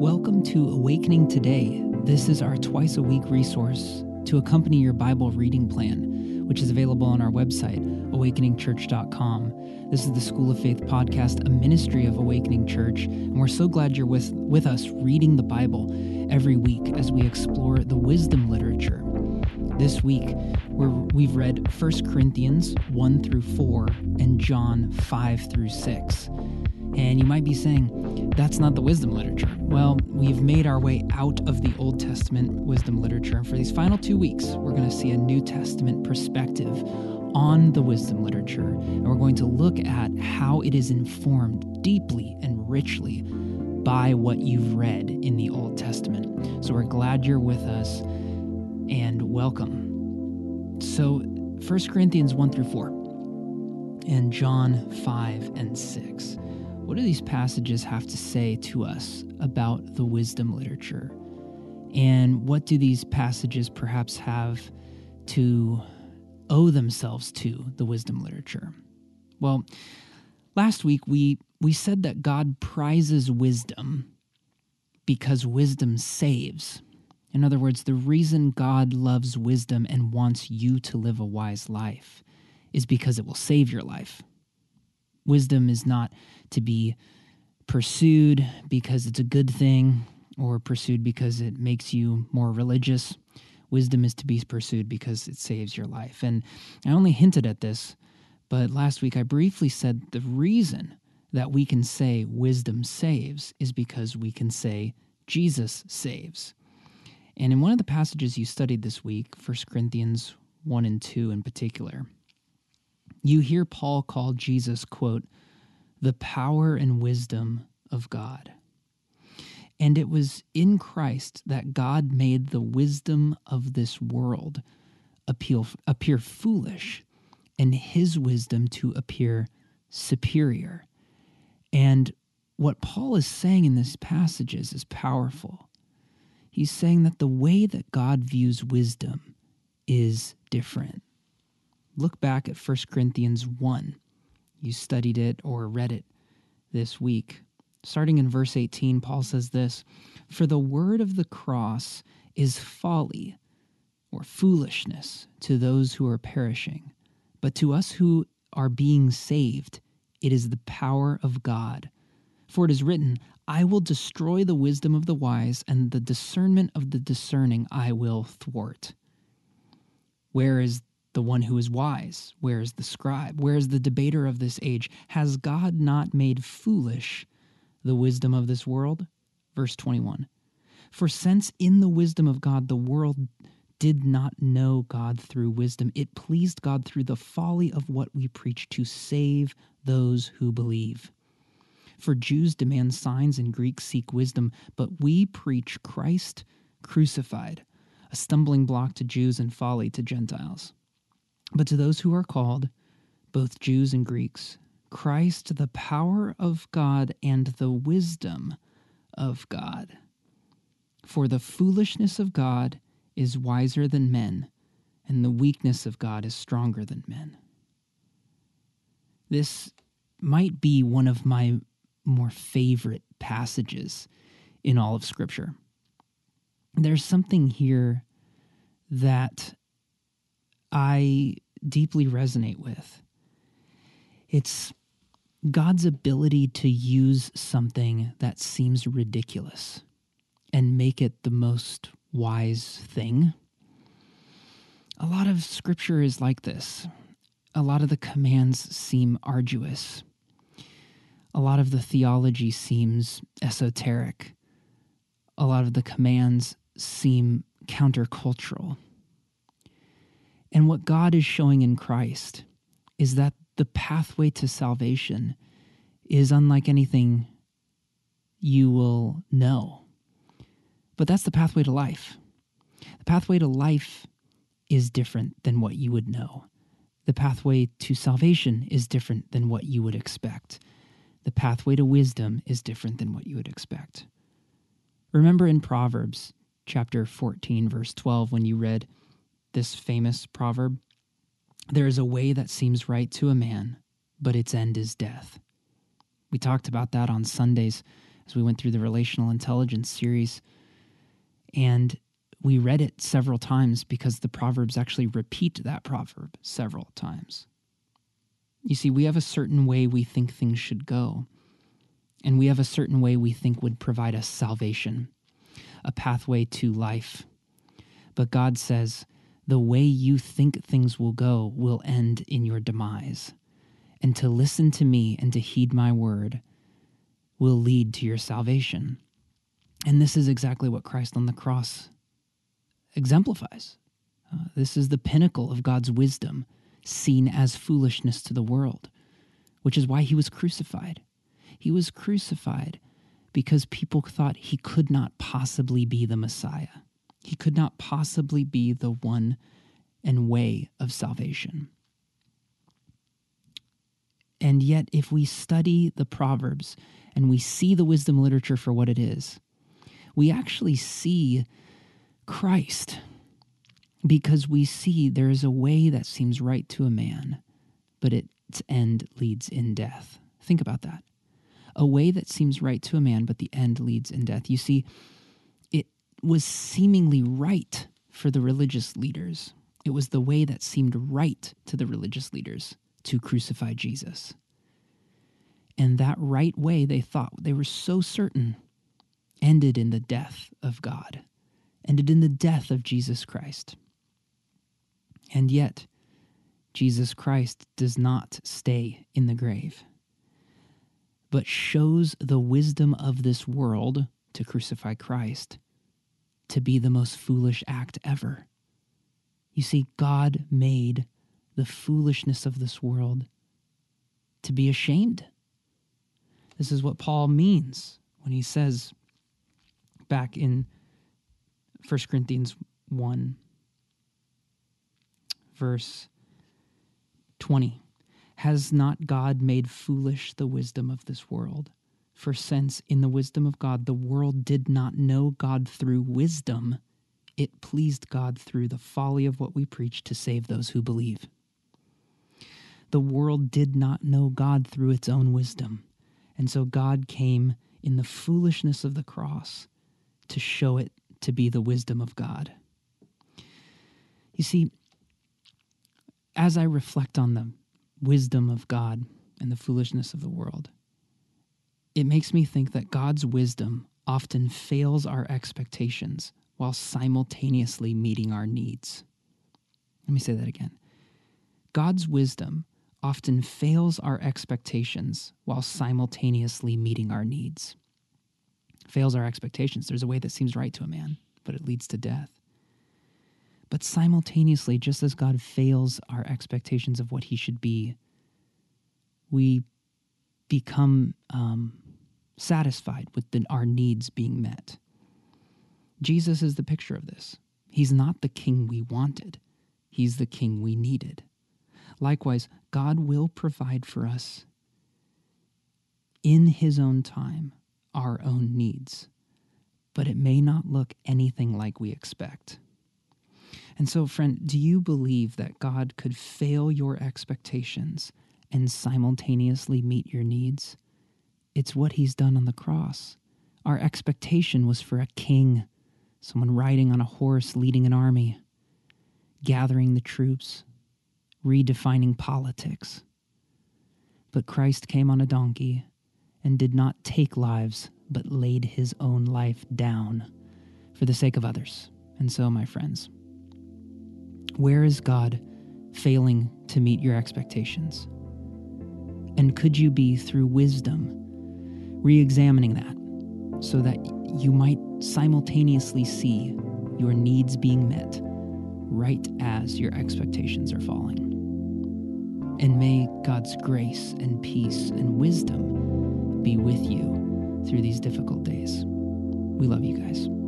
Welcome to Awakening Today. This is our twice a week resource to accompany your Bible reading plan, which is available on our website, awakeningchurch.com. This is the School of Faith podcast, a ministry of Awakening Church, and we're so glad you're with, with us reading the Bible every week as we explore the wisdom literature. This week, we have read 1 Corinthians 1 through 4 and John 5 through 6. And you might be saying, that's not the wisdom literature. Well, we've made our way out of the Old Testament wisdom literature. And for these final two weeks, we're going to see a New Testament perspective on the wisdom literature. And we're going to look at how it is informed deeply and richly by what you've read in the Old Testament. So we're glad you're with us and welcome. So, 1 Corinthians 1 through 4 and John 5 and 6. What do these passages have to say to us about the wisdom literature? And what do these passages perhaps have to owe themselves to the wisdom literature? Well, last week we, we said that God prizes wisdom because wisdom saves. In other words, the reason God loves wisdom and wants you to live a wise life is because it will save your life. Wisdom is not to be pursued because it's a good thing or pursued because it makes you more religious. Wisdom is to be pursued because it saves your life. And I only hinted at this, but last week I briefly said the reason that we can say wisdom saves is because we can say Jesus saves. And in one of the passages you studied this week, 1 Corinthians 1 and 2 in particular, you hear Paul call Jesus, quote, the power and wisdom of God. And it was in Christ that God made the wisdom of this world appeal, appear foolish and his wisdom to appear superior. And what Paul is saying in these passages is powerful. He's saying that the way that God views wisdom is different. Look back at 1 Corinthians 1. You studied it or read it this week. Starting in verse 18, Paul says this For the word of the cross is folly or foolishness to those who are perishing, but to us who are being saved, it is the power of God. For it is written, I will destroy the wisdom of the wise, and the discernment of the discerning I will thwart. Where is the one who is wise? Where is the scribe? Where is the debater of this age? Has God not made foolish the wisdom of this world? Verse 21. For since in the wisdom of God the world did not know God through wisdom, it pleased God through the folly of what we preach to save those who believe. For Jews demand signs and Greeks seek wisdom, but we preach Christ crucified, a stumbling block to Jews and folly to Gentiles. But to those who are called, both Jews and Greeks, Christ, the power of God and the wisdom of God. For the foolishness of God is wiser than men, and the weakness of God is stronger than men. This might be one of my more favorite passages in all of Scripture. There's something here that I deeply resonate with. It's God's ability to use something that seems ridiculous and make it the most wise thing. A lot of scripture is like this. A lot of the commands seem arduous. A lot of the theology seems esoteric. A lot of the commands seem countercultural. And what God is showing in Christ is that the pathway to salvation is unlike anything you will know. But that's the pathway to life. The pathway to life is different than what you would know. The pathway to salvation is different than what you would expect. The pathway to wisdom is different than what you would expect. Remember in Proverbs chapter 14, verse 12, when you read, this famous proverb There is a way that seems right to a man, but its end is death. We talked about that on Sundays as we went through the relational intelligence series. And we read it several times because the Proverbs actually repeat that proverb several times. You see, we have a certain way we think things should go, and we have a certain way we think would provide us salvation, a pathway to life. But God says, the way you think things will go will end in your demise. And to listen to me and to heed my word will lead to your salvation. And this is exactly what Christ on the cross exemplifies. Uh, this is the pinnacle of God's wisdom, seen as foolishness to the world, which is why he was crucified. He was crucified because people thought he could not possibly be the Messiah. He could not possibly be the one and way of salvation. And yet, if we study the Proverbs and we see the wisdom literature for what it is, we actually see Christ because we see there is a way that seems right to a man, but its end leads in death. Think about that. A way that seems right to a man, but the end leads in death. You see, was seemingly right for the religious leaders. It was the way that seemed right to the religious leaders to crucify Jesus. And that right way, they thought, they were so certain, ended in the death of God, ended in the death of Jesus Christ. And yet, Jesus Christ does not stay in the grave, but shows the wisdom of this world to crucify Christ to be the most foolish act ever. You see, God made the foolishness of this world to be ashamed. This is what Paul means when he says back in 1 Corinthians 1, verse 20 Has not God made foolish the wisdom of this world? For since in the wisdom of God the world did not know God through wisdom, it pleased God through the folly of what we preach to save those who believe. The world did not know God through its own wisdom, and so God came in the foolishness of the cross to show it to be the wisdom of God. You see, as I reflect on the wisdom of God and the foolishness of the world, it makes me think that God's wisdom often fails our expectations while simultaneously meeting our needs. Let me say that again. God's wisdom often fails our expectations while simultaneously meeting our needs. Fails our expectations. There's a way that seems right to a man, but it leads to death. But simultaneously, just as God fails our expectations of what he should be, we become um, satisfied with the, our needs being met. Jesus is the picture of this. He's not the king we wanted, he's the king we needed. Likewise, God will provide for us in his own time our own needs, but it may not look anything like we expect. And so, friend, do you believe that God could fail your expectations and simultaneously meet your needs? It's what he's done on the cross. Our expectation was for a king someone riding on a horse leading an army, gathering the troops, redefining politics. But Christ came on a donkey and did not take lives, but laid his own life down for the sake of others. And so, my friends, where is God failing to meet your expectations? And could you be, through wisdom, re examining that so that you might simultaneously see your needs being met right as your expectations are falling. And may God's grace and peace and wisdom be with you through these difficult days. We love you guys.